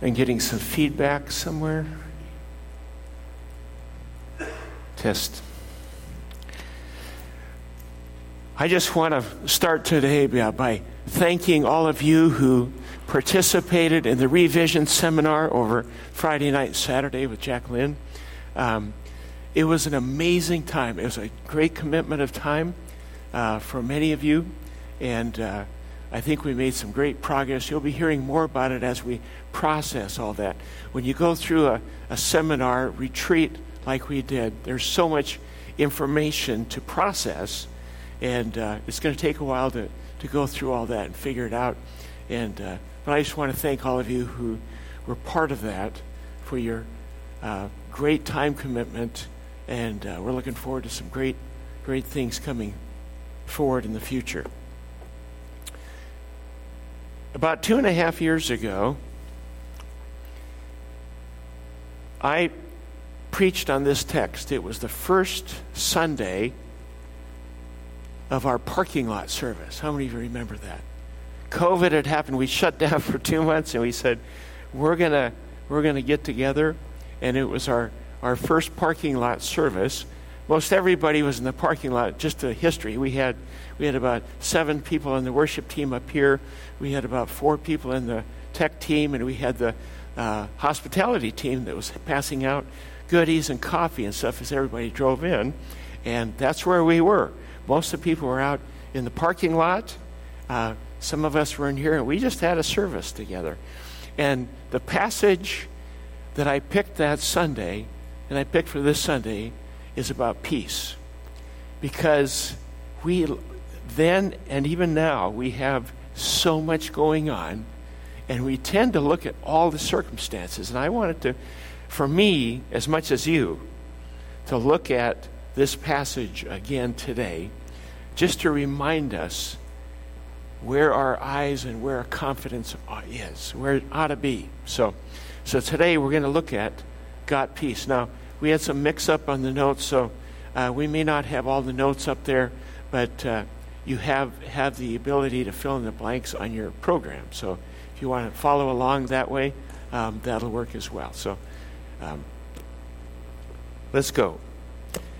and getting some feedback somewhere. Test. I just want to start today by thanking all of you who participated in the revision seminar over Friday night and Saturday with Jacqueline. Um, it was an amazing time. It was a great commitment of time uh, for many of you, and uh, I think we made some great progress. You'll be hearing more about it as we process all that. When you go through a, a seminar retreat like we did, there's so much information to process, and uh, it's going to take a while to, to go through all that and figure it out. And uh, but I just want to thank all of you who were part of that for your uh, great time commitment, and uh, we're looking forward to some great, great things coming forward in the future. About two and a half years ago, I preached on this text. It was the first Sunday of our parking lot service. How many of you remember that? COVID had happened. We shut down for two months and we said, we're going to we're gonna get together. And it was our, our first parking lot service. Most everybody was in the parking lot, just a history. We had, we had about seven people in the worship team up here. We had about four people in the tech team, and we had the uh, hospitality team that was passing out goodies and coffee and stuff as everybody drove in. And that's where we were. Most of the people were out in the parking lot. Uh, some of us were in here, and we just had a service together. And the passage that I picked that Sunday, and I picked for this Sunday, is about peace. Because we then and even now, we have so much going on, and we tend to look at all the circumstances. And I wanted to, for me, as much as you, to look at this passage again today, just to remind us where our eyes and where our confidence is, where it ought to be. So, so today we're going to look at got peace. Now, we had some mix up on the notes, so uh, we may not have all the notes up there, but uh, you have, have the ability to fill in the blanks on your program. So if you want to follow along that way, um, that'll work as well. So um, let's go.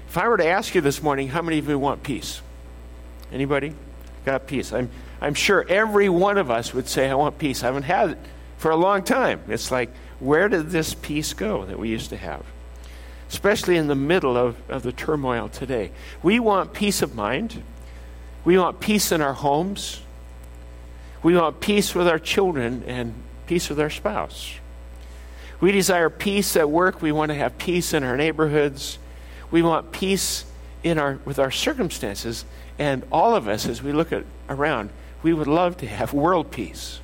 If I were to ask you this morning, how many of you want peace? Anybody? Got peace. I'm, I'm sure every one of us would say, I want peace. I haven't had it for a long time. It's like, where did this peace go that we used to have? Especially in the middle of, of the turmoil today. We want peace of mind. We want peace in our homes. We want peace with our children and peace with our spouse. We desire peace at work. We want to have peace in our neighborhoods. We want peace in our, with our circumstances. And all of us, as we look at, around, we would love to have world peace.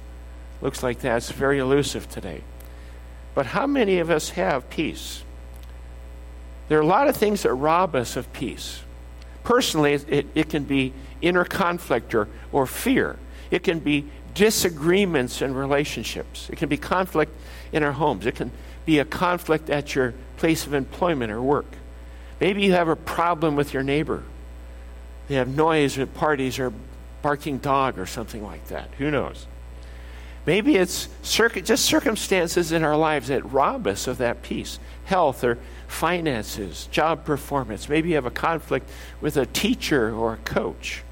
Looks like that's very elusive today. But how many of us have peace? There are a lot of things that rob us of peace. Personally, it, it can be inner conflict or, or fear. It can be disagreements in relationships. It can be conflict in our homes. It can be a conflict at your place of employment or work. Maybe you have a problem with your neighbor. They have noise at parties or barking dog or something like that. Who knows? Maybe it's just circumstances in our lives that rob us of that peace health or finances, job performance. Maybe you have a conflict with a teacher or a coach.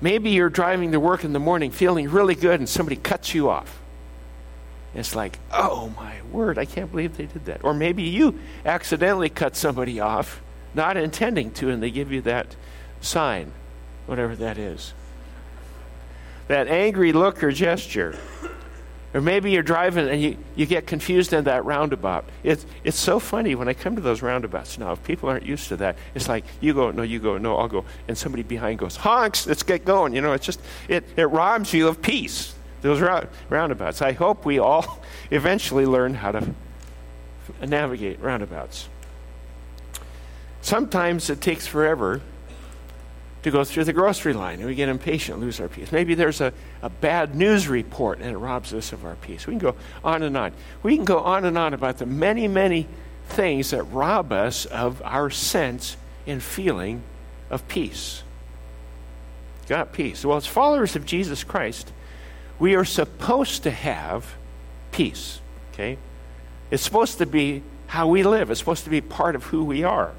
Maybe you're driving to work in the morning feeling really good and somebody cuts you off. It's like, oh my word, I can't believe they did that. Or maybe you accidentally cut somebody off, not intending to, and they give you that sign, whatever that is that angry look or gesture. Or maybe you're driving and you, you get confused in that roundabout. It's, it's so funny when I come to those roundabouts now. If people aren't used to that, it's like you go, no, you go, no, I'll go. And somebody behind goes, honks, let's get going. You know, it's just, it, it robs you of peace, those roundabouts. I hope we all eventually learn how to navigate roundabouts. Sometimes it takes forever to go through the grocery line and we get impatient, lose our peace. Maybe there's a, a bad news report and it robs us of our peace. We can go on and on. We can go on and on about the many, many things that rob us of our sense and feeling of peace. Got peace. Well, as followers of Jesus Christ, we are supposed to have peace. Okay? It's supposed to be how we live, it's supposed to be part of who we are.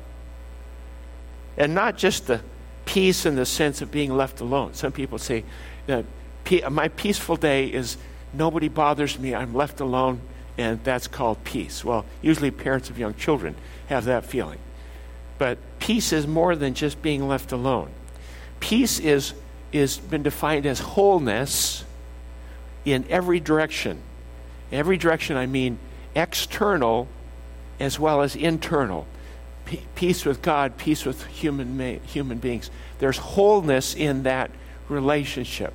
And not just the peace in the sense of being left alone. Some people say, My peaceful day is nobody bothers me, I'm left alone, and that's called peace. Well, usually parents of young children have that feeling. But peace is more than just being left alone. Peace is is been defined as wholeness in every direction. Every direction I mean external as well as internal. Peace with God, peace with human ma- human beings. There's wholeness in that relationship.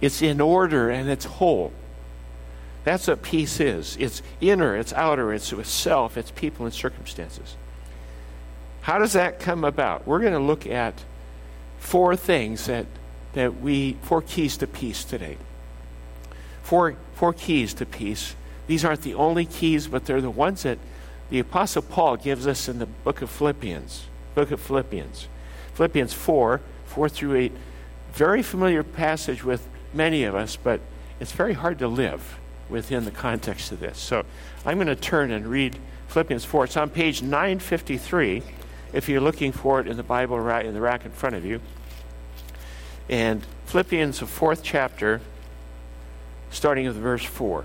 It's in order and it's whole. That's what peace is. It's inner, it's outer, it's with self, it's people and circumstances. How does that come about? We're going to look at four things that, that we, four keys to peace today. Four, four keys to peace. These aren't the only keys, but they're the ones that the Apostle Paul gives us in the book of Philippians. Book of Philippians. Philippians 4, 4 through 8. Very familiar passage with many of us, but it's very hard to live within the context of this. So I'm going to turn and read Philippians 4. It's on page 953 if you're looking for it in the Bible right in the rack in front of you. And Philippians, the fourth chapter, starting with verse 4.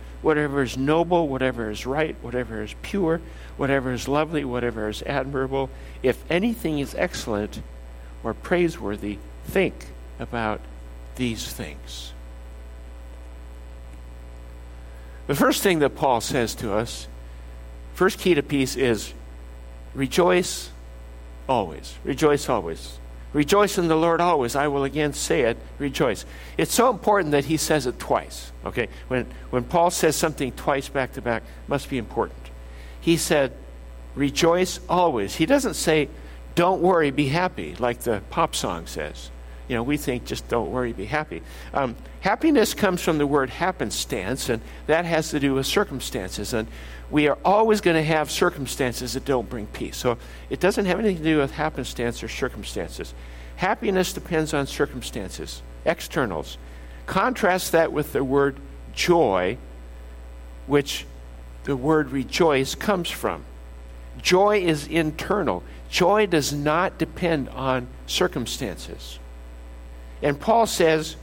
whatever is noble, whatever is right, whatever is pure, whatever is lovely, whatever is admirable, if anything is excellent or praiseworthy, think about these things. The first thing that Paul says to us, first key to peace is rejoice always. Rejoice always. Rejoice in the Lord always. I will again say it, rejoice. It's so important that he says it twice. Okay? When when Paul says something twice back to back, must be important. He said, rejoice always. He doesn't say, don't worry, be happy, like the pop song says. You know, we think just don't worry, be happy. Um, happiness comes from the word happenstance, and that has to do with circumstances. And we are always going to have circumstances that don't bring peace. So it doesn't have anything to do with happenstance or circumstances. Happiness depends on circumstances, externals. Contrast that with the word joy, which the word rejoice comes from. Joy is internal. Joy does not depend on circumstances. And Paul says,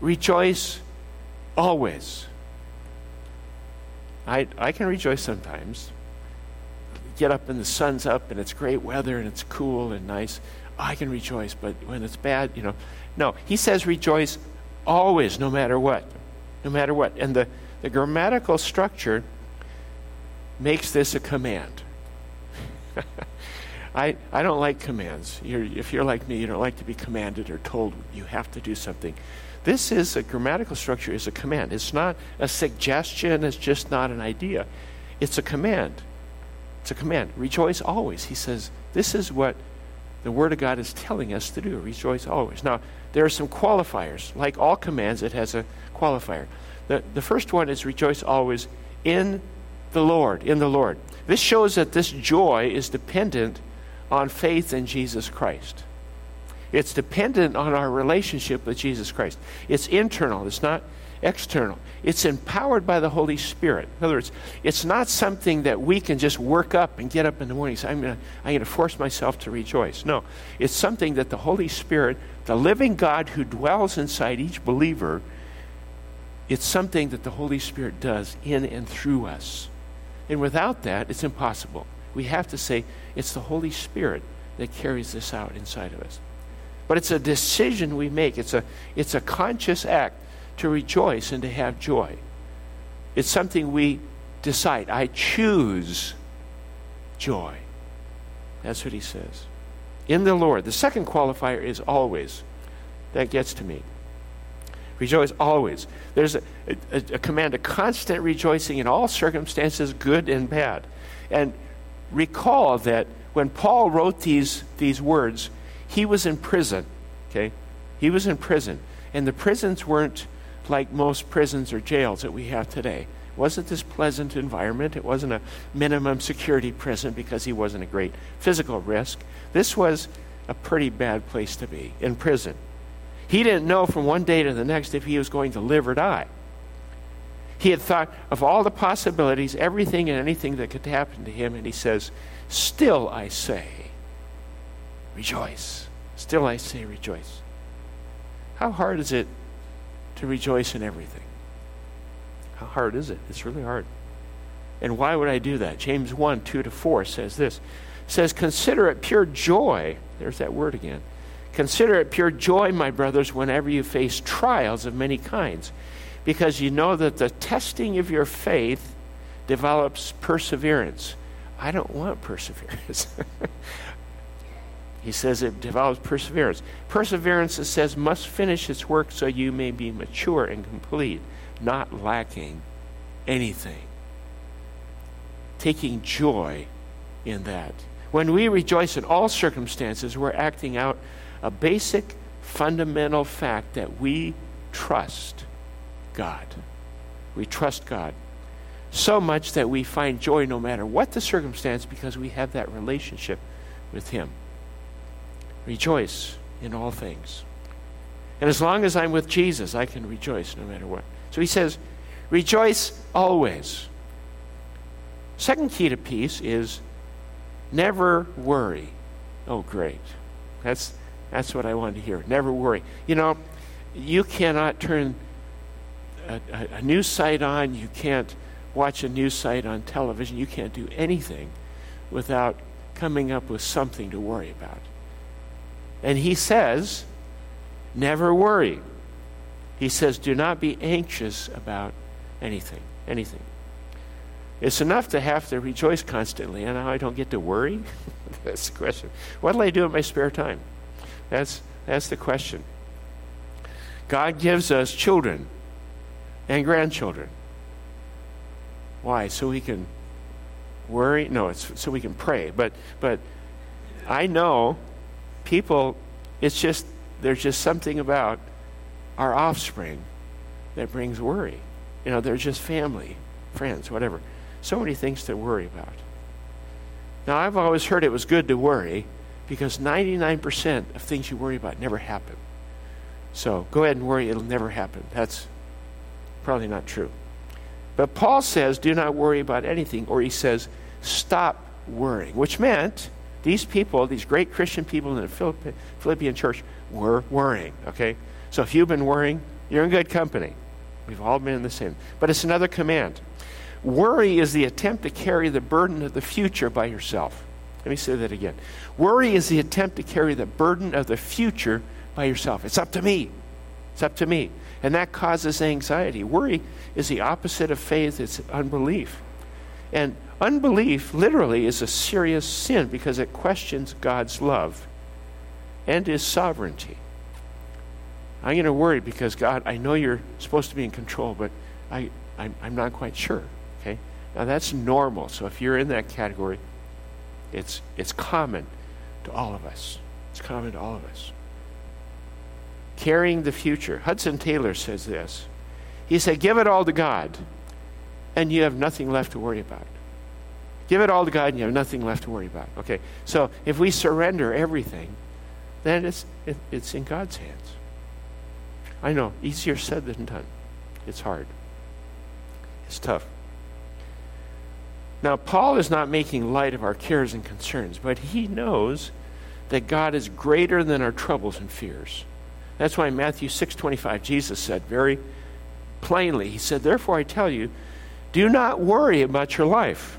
rejoice always. I, I can rejoice sometimes. Get up and the sun's up and it's great weather and it's cool and nice. I can rejoice, but when it's bad, you know. No, he says rejoice always, no matter what. No matter what. And the, the grammatical structure makes this a command. I, I don't like commands. You're, if you're like me, you don't like to be commanded or told you have to do something. This is a grammatical structure is a command. It's not a suggestion, it's just not an idea. It's a command. It's a command. Rejoice always. He says, this is what the Word of God is telling us to do. Rejoice always. Now, there are some qualifiers. Like all commands, it has a qualifier. The, the first one is rejoice always in the Lord, in the Lord. This shows that this joy is dependent on faith in Jesus Christ. It's dependent on our relationship with Jesus Christ. It's internal, it's not external. It's empowered by the Holy Spirit. In other words, it's not something that we can just work up and get up in the morning and say, I'm going to force myself to rejoice. No, it's something that the Holy Spirit, the living God who dwells inside each believer, it's something that the Holy Spirit does in and through us. And without that, it's impossible. We have to say, it's the Holy Spirit that carries this out inside of us. But it's a decision we make. It's a, it's a conscious act to rejoice and to have joy. It's something we decide. I choose joy. That's what he says. In the Lord. The second qualifier is always. That gets to me. Rejoice always. There's a, a, a command of constant rejoicing in all circumstances, good and bad. And recall that when Paul wrote these, these words, he was in prison. Okay? He was in prison. And the prisons weren't like most prisons or jails that we have today. It wasn't this pleasant environment. It wasn't a minimum security prison because he wasn't a great physical risk. This was a pretty bad place to be, in prison. He didn't know from one day to the next if he was going to live or die. He had thought of all the possibilities, everything and anything that could happen to him, and he says, Still I say, rejoice. Still I say, rejoice. How hard is it to rejoice in everything? How hard is it? It's really hard. And why would I do that? James 1 2 to 4 says this says, Consider it pure joy. There's that word again. Consider it pure joy, my brothers, whenever you face trials of many kinds, because you know that the testing of your faith develops perseverance. I don't want perseverance. he says it develops perseverance. Perseverance, it says, must finish its work so you may be mature and complete, not lacking anything. Taking joy in that. When we rejoice in all circumstances, we're acting out a basic fundamental fact that we trust God. We trust God so much that we find joy no matter what the circumstance because we have that relationship with Him. Rejoice in all things. And as long as I'm with Jesus, I can rejoice no matter what. So he says, rejoice always. Second key to peace is Never worry. Oh, great. That's, that's what I wanted to hear. Never worry. You know, you cannot turn a, a, a news site on, you can't watch a news site on television, you can't do anything without coming up with something to worry about. And he says, never worry. He says, do not be anxious about anything. Anything. It's enough to have to rejoice constantly, and now I don't get to worry? that's the question. What will I do in my spare time? That's, that's the question. God gives us children and grandchildren. Why? So we can worry? No, it's so we can pray. But, but I know people, it's just, there's just something about our offspring that brings worry. You know, they're just family, friends, whatever so many things to worry about. Now, I've always heard it was good to worry because 99% of things you worry about never happen. So go ahead and worry, it'll never happen. That's probably not true. But Paul says, do not worry about anything, or he says, stop worrying, which meant these people, these great Christian people in the Philippian church, were worrying, okay? So if you've been worrying, you're in good company. We've all been in the same. But it's another command. Worry is the attempt to carry the burden of the future by yourself. Let me say that again. Worry is the attempt to carry the burden of the future by yourself. It's up to me. It's up to me. And that causes anxiety. Worry is the opposite of faith, it's unbelief. And unbelief literally is a serious sin because it questions God's love and his sovereignty. I'm going to worry because God, I know you're supposed to be in control, but I, I'm, I'm not quite sure. Okay? Now that's normal. So if you're in that category, it's it's common to all of us. It's common to all of us. Carrying the future. Hudson Taylor says this. He said, Give it all to God, and you have nothing left to worry about. Give it all to God, and you have nothing left to worry about. Okay, so if we surrender everything, then it's, it, it's in God's hands. I know, easier said than done. It's hard, it's tough. Now, Paul is not making light of our cares and concerns, but he knows that God is greater than our troubles and fears. That's why in Matthew 6:25 Jesus said very plainly, he said, "Therefore I tell you, do not worry about your life,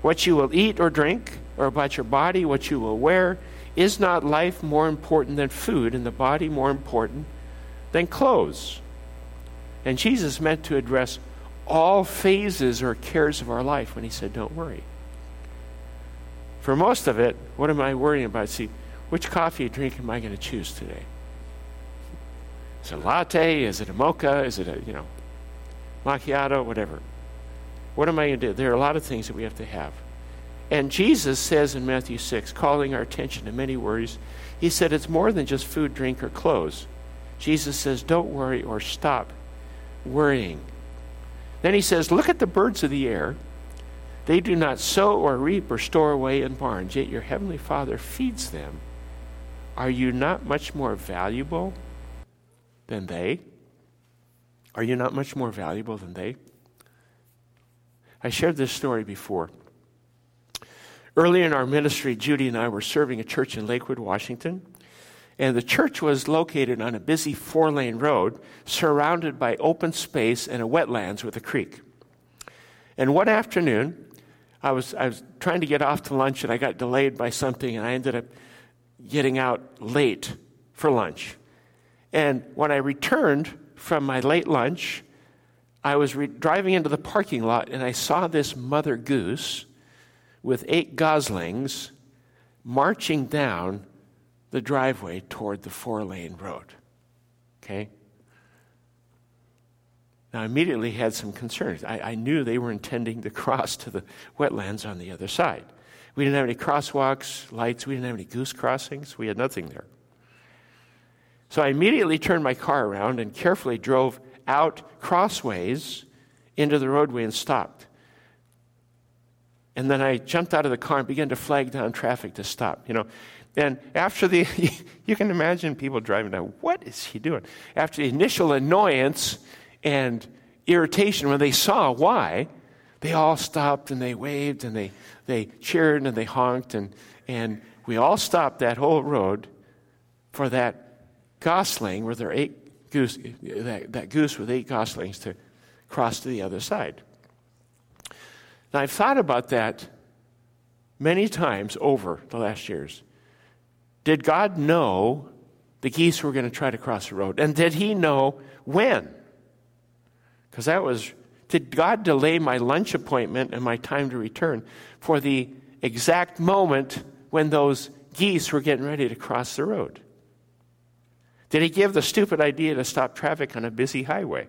what you will eat or drink, or about your body, what you will wear. Is not life more important than food, and the body more important than clothes?" And Jesus meant to address all phases or cares of our life when he said, Don't worry. For most of it, what am I worrying about? See, which coffee drink am I going to choose today? Is it a latte? Is it a mocha? Is it a, you know, macchiato? Whatever. What am I going to do? There are a lot of things that we have to have. And Jesus says in Matthew 6, calling our attention to many worries, he said it's more than just food, drink, or clothes. Jesus says, don't worry or stop worrying. Then he says, look at the birds of the air. They do not sow or reap or store away in barns, yet your heavenly Father feeds them. Are you not much more valuable than they? Are you not much more valuable than they? I shared this story before. Early in our ministry, Judy and I were serving a church in Lakewood, Washington. And the church was located on a busy four lane road surrounded by open space and a wetlands with a creek. And one afternoon, I was, I was trying to get off to lunch and I got delayed by something and I ended up getting out late for lunch. And when I returned from my late lunch, I was re- driving into the parking lot and I saw this mother goose with eight goslings marching down the driveway toward the four lane road. Okay? Now, I immediately had some concerns. I, I, knew they were intending to cross to the wetlands on the other side. We didn't have any crosswalks, lights, we didn't have any goose crossings, we had nothing there. So I immediately turned my car around and carefully drove out crossways into the roadway and stopped. And then I jumped out of the car and began to flag down traffic to stop. You know, and after the, you can imagine people driving down, what is he doing? After the initial annoyance, and irritation when they saw why, they all stopped and they waved and they, they cheered and they honked. And, and we all stopped that whole road for that gosling with their eight goose, that, that goose with eight goslings to cross to the other side. Now, I've thought about that many times over the last years. Did God know the geese were going to try to cross the road? And did He know when? Because that was, did God delay my lunch appointment and my time to return for the exact moment when those geese were getting ready to cross the road? Did he give the stupid idea to stop traffic on a busy highway?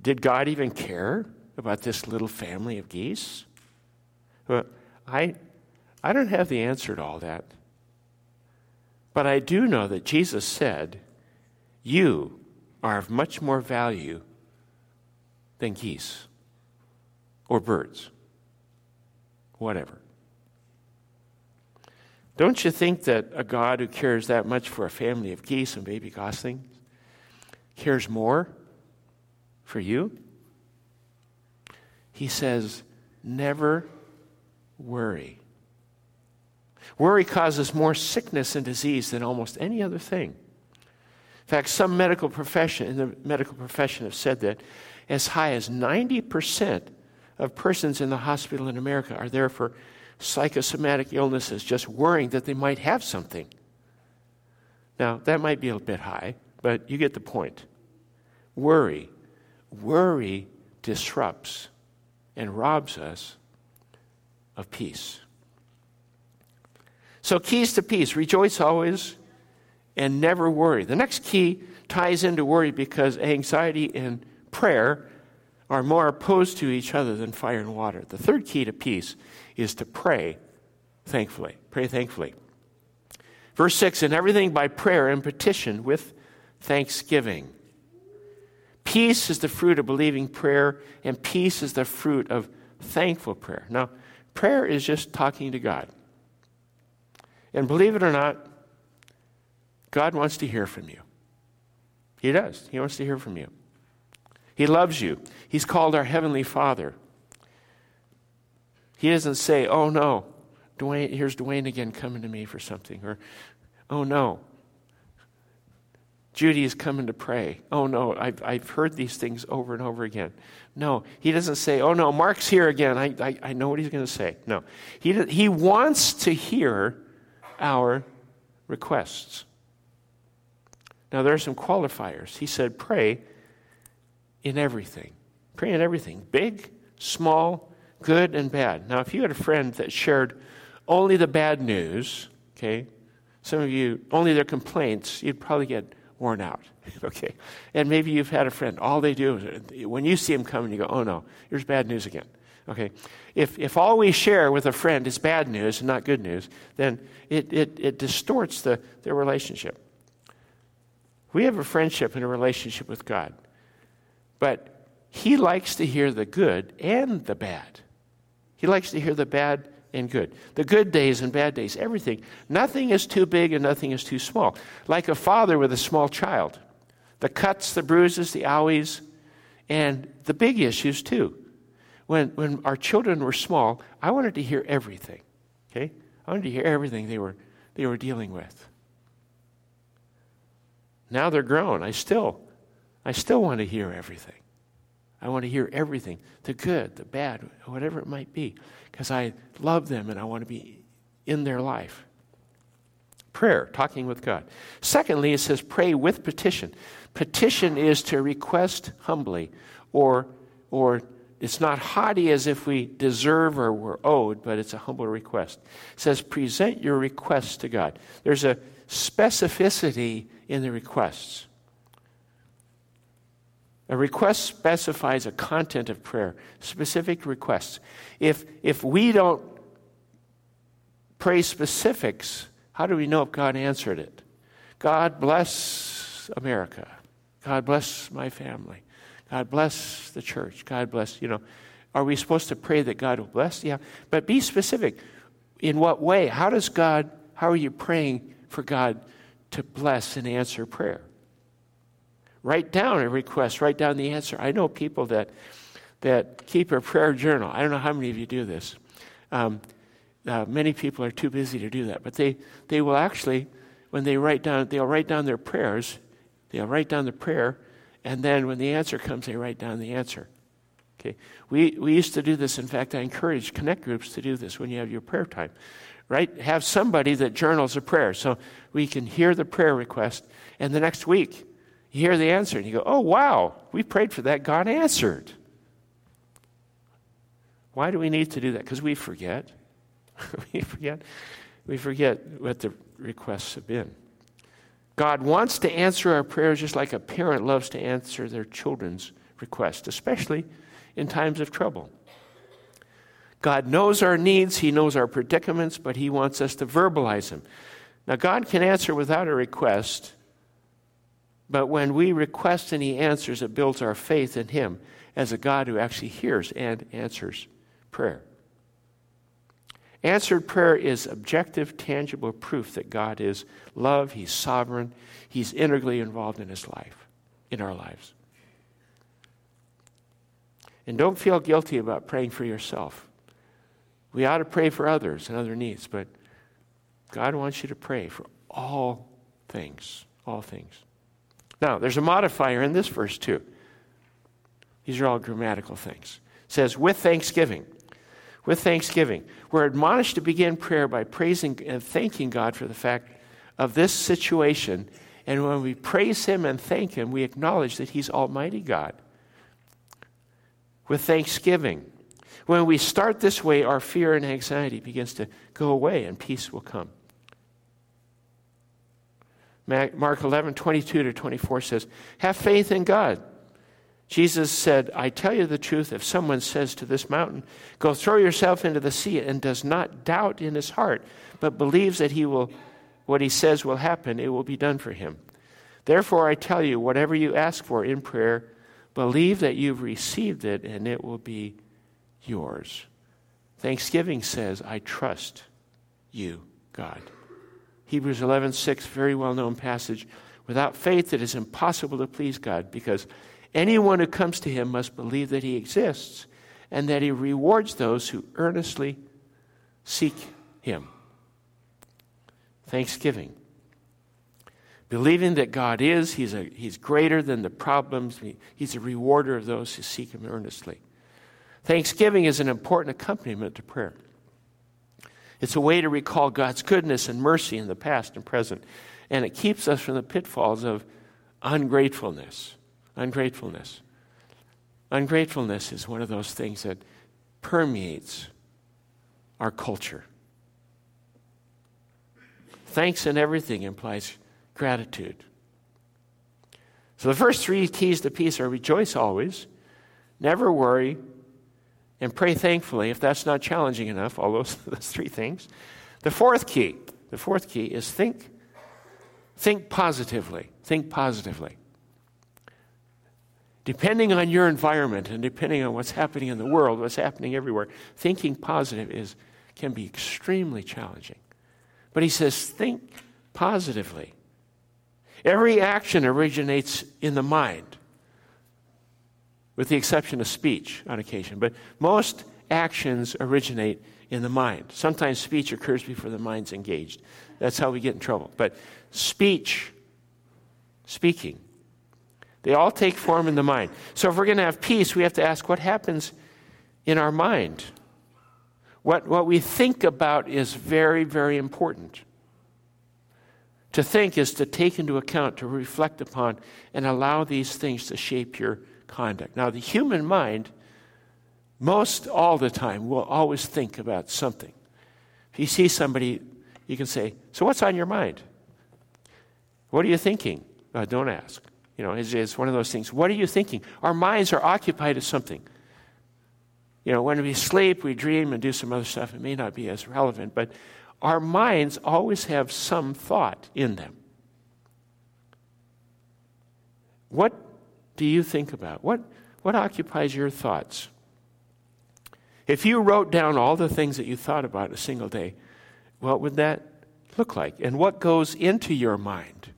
Did God even care about this little family of geese? Well, I, I don't have the answer to all that. But I do know that Jesus said, You are of much more value than geese or birds, whatever. Don't you think that a God who cares that much for a family of geese and baby goslings cares more for you? He says, never worry. Worry causes more sickness and disease than almost any other thing. In fact, some medical profession in the medical profession have said that as high as 90% of persons in the hospital in America are there for psychosomatic illnesses, just worrying that they might have something. Now, that might be a bit high, but you get the point. Worry. Worry disrupts and robs us of peace. So, keys to peace rejoice always, and never worry. The next key ties into worry because anxiety and prayer are more opposed to each other than fire and water. The third key to peace is to pray thankfully. Pray thankfully. Verse 6 And everything by prayer and petition with thanksgiving. Peace is the fruit of believing prayer, and peace is the fruit of thankful prayer. Now, prayer is just talking to God. And believe it or not, God wants to hear from you. He does. He wants to hear from you. He loves you. He's called our Heavenly Father. He doesn't say, oh no, Dwayne, here's Dwayne again coming to me for something, or oh no, Judy is coming to pray. Oh no, I've, I've heard these things over and over again. No, he doesn't say, oh no, Mark's here again. I, I, I know what he's going to say. No, he, he wants to hear our requests. Now, there are some qualifiers. He said, pray in everything. Pray in everything, big, small, good, and bad. Now, if you had a friend that shared only the bad news, okay, some of you, only their complaints, you'd probably get worn out. okay. And maybe you've had a friend, all they do is when you see them coming, you go, oh no, here's bad news again. Okay. If, if all we share with a friend is bad news and not good news, then it, it, it distorts the, the relationship. We have a friendship and a relationship with God, but He likes to hear the good and the bad. He likes to hear the bad and good. The good days and bad days, everything. Nothing is too big and nothing is too small. Like a father with a small child. The cuts, the bruises, the owies, and the big issues too. When, when our children were small, I wanted to hear everything. Okay? I wanted to hear everything they were, they were dealing with. Now they're grown. I still, I still want to hear everything. I want to hear everything the good, the bad, whatever it might be, because I love them and I want to be in their life. Prayer, talking with God. Secondly, it says pray with petition. Petition is to request humbly, or, or it's not haughty as if we deserve or we're owed, but it's a humble request. It says present your requests to God. There's a specificity in the requests. A request specifies a content of prayer, specific requests. If, if we don't pray specifics, how do we know if God answered it? God bless America. God bless my family. God bless the church. God bless, you know. Are we supposed to pray that God will bless? Yeah. But be specific. In what way? How does God, how are you praying for God to bless and answer prayer? Write down a request, write down the answer. I know people that, that keep a prayer journal. I don't know how many of you do this. Um, uh, many people are too busy to do that, but they, they will actually, when they write down, they'll write down their prayers, they'll write down the prayer, and then when the answer comes, they write down the answer. Okay. We, we used to do this. In fact, I encourage connect groups to do this when you have your prayer time. Right? Have somebody that journals a prayer so we can hear the prayer request, and the next week you hear the answer and you go, oh, wow, we prayed for that. God answered. Why do we need to do that? Because we forget. we forget. We forget what the requests have been. God wants to answer our prayers just like a parent loves to answer their children's requests, especially in times of trouble. God knows our needs, He knows our predicaments, but He wants us to verbalize them. Now, God can answer without a request, but when we request and He answers, it builds our faith in Him as a God who actually hears and answers prayer. Answered prayer is objective, tangible proof that God is love, He's sovereign, He's integrally involved in His life, in our lives. And don't feel guilty about praying for yourself. We ought to pray for others and other needs, but God wants you to pray for all things. All things. Now, there's a modifier in this verse too. These are all grammatical things. It says, with thanksgiving. With thanksgiving. We're admonished to begin prayer by praising and thanking God for the fact of this situation. And when we praise Him and thank Him, we acknowledge that He's Almighty God. With thanksgiving. When we start this way, our fear and anxiety begins to go away and peace will come. Mark 11, 22 to 24 says, Have faith in God. Jesus said, I tell you the truth, if someone says to this mountain, Go throw yourself into the sea, and does not doubt in his heart, but believes that he will, what he says will happen, it will be done for him. Therefore, I tell you, whatever you ask for in prayer, believe that you've received it, and it will be yours. Thanksgiving says, I trust you, God. Hebrews 11:6, very well-known passage. Without faith it is impossible to please God because anyone who comes to him must believe that he exists and that he rewards those who earnestly seek him. Thanksgiving. Believing that God is, he's, a, he's greater than the problems, he, he's a rewarder of those who seek him earnestly. Thanksgiving is an important accompaniment to prayer. It's a way to recall God's goodness and mercy in the past and present. And it keeps us from the pitfalls of ungratefulness. Ungratefulness. Ungratefulness is one of those things that permeates our culture. Thanks in everything implies gratitude. So the first three keys to peace are rejoice always, never worry, and pray thankfully if that's not challenging enough, all those, those three things. The fourth key, the fourth key is think think positively. Think positively. Depending on your environment and depending on what's happening in the world, what's happening everywhere, thinking positive is can be extremely challenging. But he says think positively. Every action originates in the mind, with the exception of speech on occasion. But most actions originate in the mind. Sometimes speech occurs before the mind's engaged. That's how we get in trouble. But speech, speaking, they all take form in the mind. So if we're going to have peace, we have to ask what happens in our mind. What, what we think about is very, very important. To think is to take into account, to reflect upon, and allow these things to shape your conduct. Now, the human mind, most all the time, will always think about something. If you see somebody, you can say, So what's on your mind? What are you thinking? Uh, don't ask. You know, it's, it's one of those things. What are you thinking? Our minds are occupied with something. You know, when we sleep, we dream and do some other stuff. It may not be as relevant, but our minds always have some thought in them. What do you think about? What, what occupies your thoughts? If you wrote down all the things that you thought about in a single day, what would that look like? And what goes into your mind?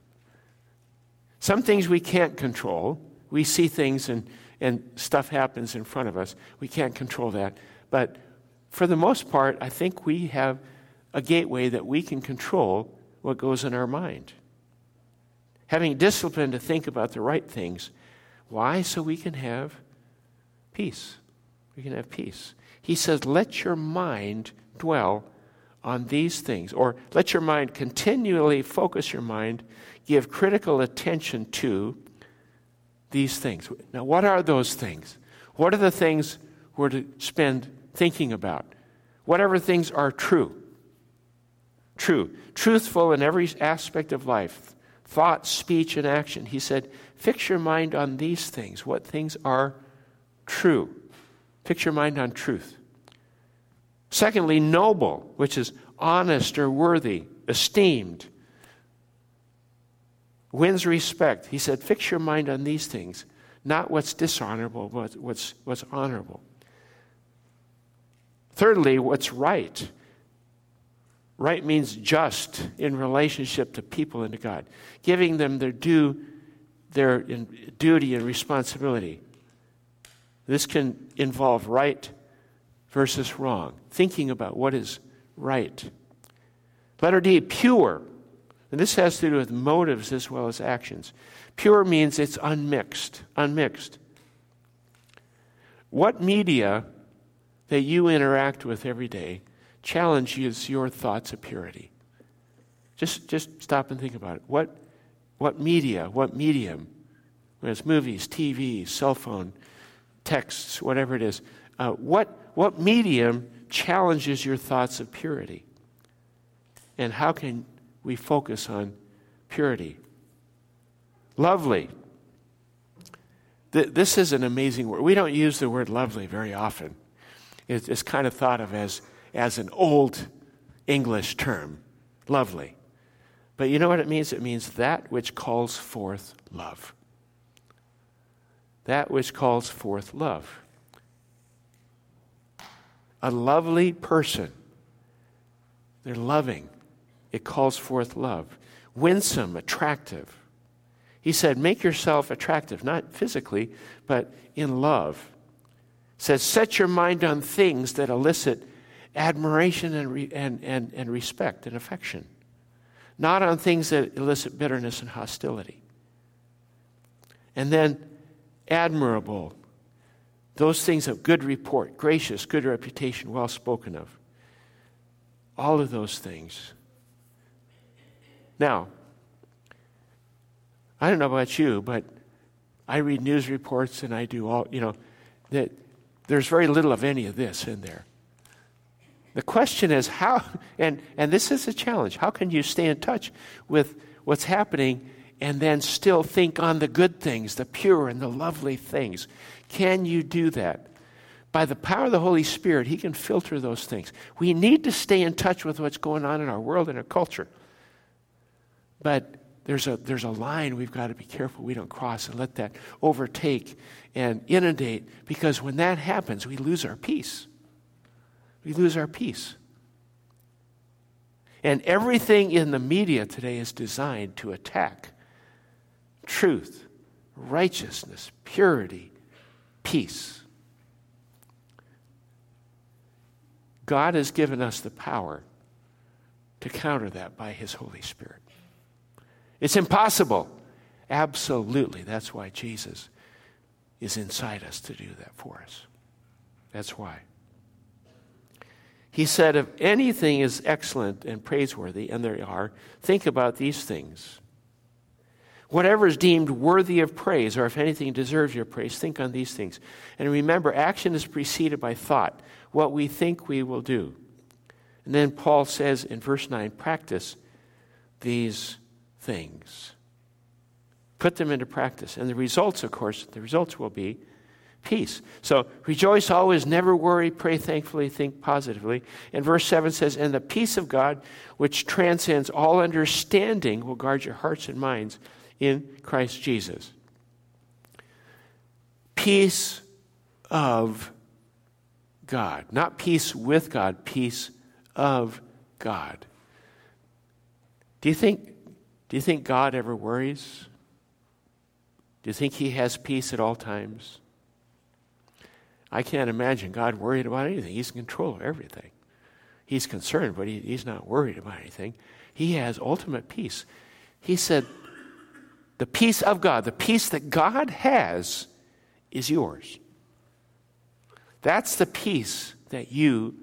Some things we can't control. We see things and, and stuff happens in front of us. We can't control that. But for the most part, I think we have a gateway that we can control what goes in our mind. Having discipline to think about the right things. Why? So we can have peace. We can have peace. He says, let your mind dwell on these things, or let your mind continually focus your mind, give critical attention to these things. Now, what are those things? What are the things we're to spend thinking about? Whatever things are true true, truthful in every aspect of life thought, speech, and action. He said, Fix your mind on these things. What things are true? Fix your mind on truth. Secondly, noble, which is honest or worthy, esteemed, wins respect. He said, Fix your mind on these things, not what's dishonorable, but what's, what's honorable. Thirdly, what's right. Right means just in relationship to people and to God, giving them their due, their duty and responsibility. This can involve right versus wrong, thinking about what is right. Letter D, pure. And this has to do with motives as well as actions. Pure means it's unmixed, unmixed. What media that you interact with every day challenges your thoughts of purity. Just, just stop and think about it. What, what media, what medium, whether it's movies, TV, cell phone, texts, whatever it is, uh, what, what medium challenges your thoughts of purity? And how can we focus on purity? Lovely. Th- this is an amazing word. We don't use the word lovely very often. It's, it's kind of thought of as as an old English term, lovely. But you know what it means? It means that which calls forth love. That which calls forth love. A lovely person, they're loving. It calls forth love. Winsome, attractive. He said, make yourself attractive, not physically, but in love. says, set your mind on things that elicit admiration and, re, and, and, and respect and affection, not on things that elicit bitterness and hostility. And then, admirable, those things of good report, gracious, good reputation, well spoken of. All of those things. Now, I don't know about you, but I read news reports and I do all, you know, that there's very little of any of this in there. The question is how, and, and this is a challenge, how can you stay in touch with what's happening and then still think on the good things, the pure and the lovely things? Can you do that? By the power of the Holy Spirit, He can filter those things. We need to stay in touch with what's going on in our world and our culture. But there's a, there's a line we've got to be careful we don't cross and let that overtake and inundate because when that happens, we lose our peace. We lose our peace. And everything in the media today is designed to attack truth, righteousness, purity, peace. God has given us the power to counter that by His Holy Spirit. It's impossible. Absolutely. That's why Jesus is inside us to do that for us. That's why. He said, If anything is excellent and praiseworthy, and there are, think about these things. Whatever is deemed worthy of praise, or if anything deserves your praise, think on these things. And remember, action is preceded by thought, what we think we will do. And then Paul says in verse 9, practice these things. Put them into practice. And the results, of course, the results will be peace. So rejoice always, never worry, pray thankfully, think positively. And verse 7 says, And the peace of God, which transcends all understanding, will guard your hearts and minds in Christ Jesus. Peace of God. Not peace with God, peace of God. Do you think do you think God ever worries? Do you think He has peace at all times? I can't imagine God worried about anything. He's in control of everything. He's concerned, but he, He's not worried about anything. He has ultimate peace. He said, The peace of God, the peace that God has, is yours. That's the peace that you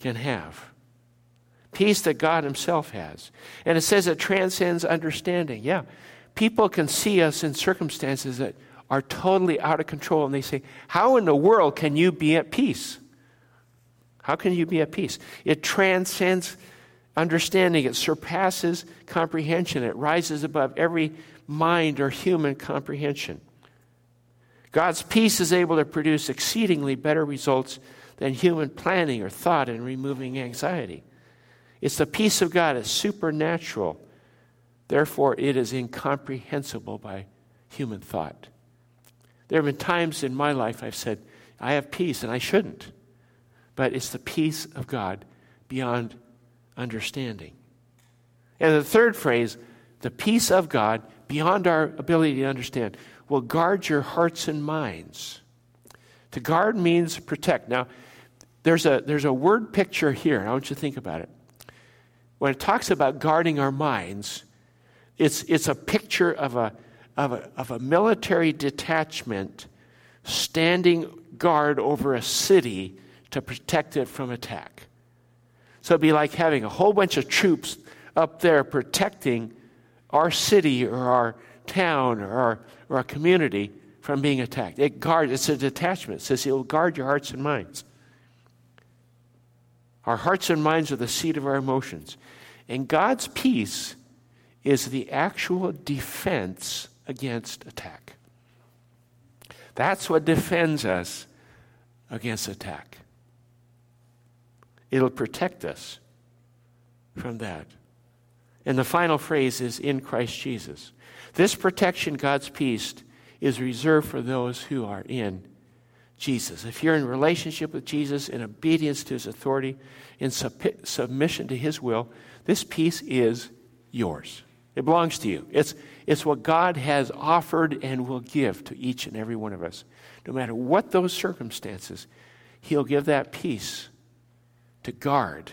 can have peace that God Himself has. And it says it transcends understanding. Yeah, people can see us in circumstances that are totally out of control, and they say, How in the world can you be at peace? How can you be at peace? It transcends understanding, it surpasses comprehension, it rises above every mind or human comprehension. God's peace is able to produce exceedingly better results than human planning or thought in removing anxiety. It's the peace of God. It's supernatural. Therefore, it is incomprehensible by human thought. There have been times in my life I've said, I have peace, and I shouldn't. But it's the peace of God beyond understanding. And the third phrase, the peace of God beyond our ability to understand, will guard your hearts and minds. To guard means protect. Now, there's a, there's a word picture here. I want you to think about it when it talks about guarding our minds, it's, it's a picture of a, of, a, of a military detachment standing guard over a city to protect it from attack. So it'd be like having a whole bunch of troops up there protecting our city or our town or our, or our community from being attacked. It guards, it's a detachment. It says it will guard your hearts and minds. Our hearts and minds are the seat of our emotions. And God's peace is the actual defense against attack. That's what defends us against attack. It'll protect us from that. And the final phrase is in Christ Jesus. This protection, God's peace, is reserved for those who are in Jesus. If you're in relationship with Jesus, in obedience to his authority, in sub- submission to his will, this peace is yours. It belongs to you. It's, it's what God has offered and will give to each and every one of us. No matter what those circumstances, He'll give that peace to guard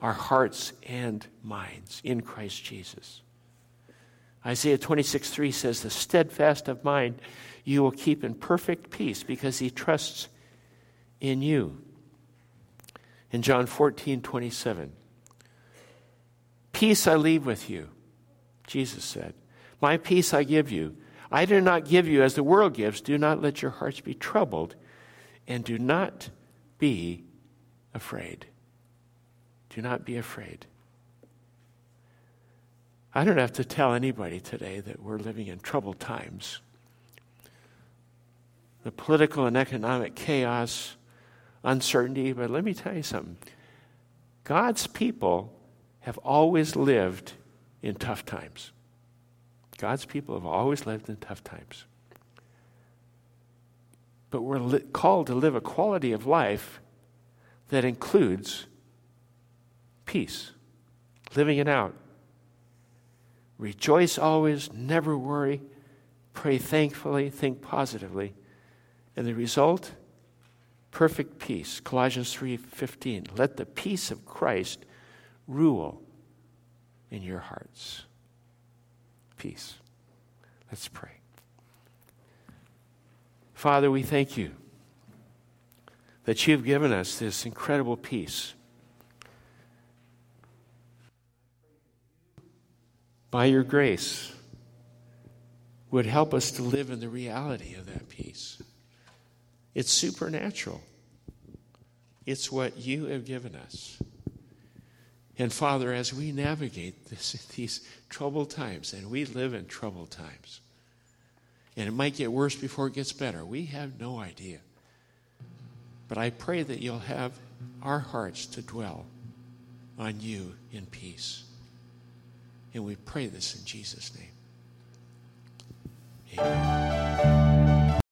our hearts and minds in Christ Jesus. Isaiah 26 3 says, The steadfast of mind you will keep in perfect peace because he trusts in you. In John 14 27, Peace I leave with you, Jesus said. My peace I give you. I do not give you as the world gives. Do not let your hearts be troubled, and do not be afraid. Do not be afraid. I don't have to tell anybody today that we're living in troubled times. The political and economic chaos, uncertainty, but let me tell you something. God's people have always lived in tough times. God's people have always lived in tough times. But we're li- called to live a quality of life that includes peace, living it out. Rejoice always, never worry, pray thankfully, think positively. And the result perfect peace. Colossians 3:15. Let the peace of Christ rule in your hearts. Peace. Let's pray. Father, we thank you that you've given us this incredible peace. By your grace, would help us to live in the reality of that peace. It's supernatural. It's what you have given us. And Father, as we navigate this, these troubled times, and we live in troubled times, and it might get worse before it gets better, we have no idea. But I pray that you'll have our hearts to dwell on you in peace. And we pray this in Jesus' name. Amen.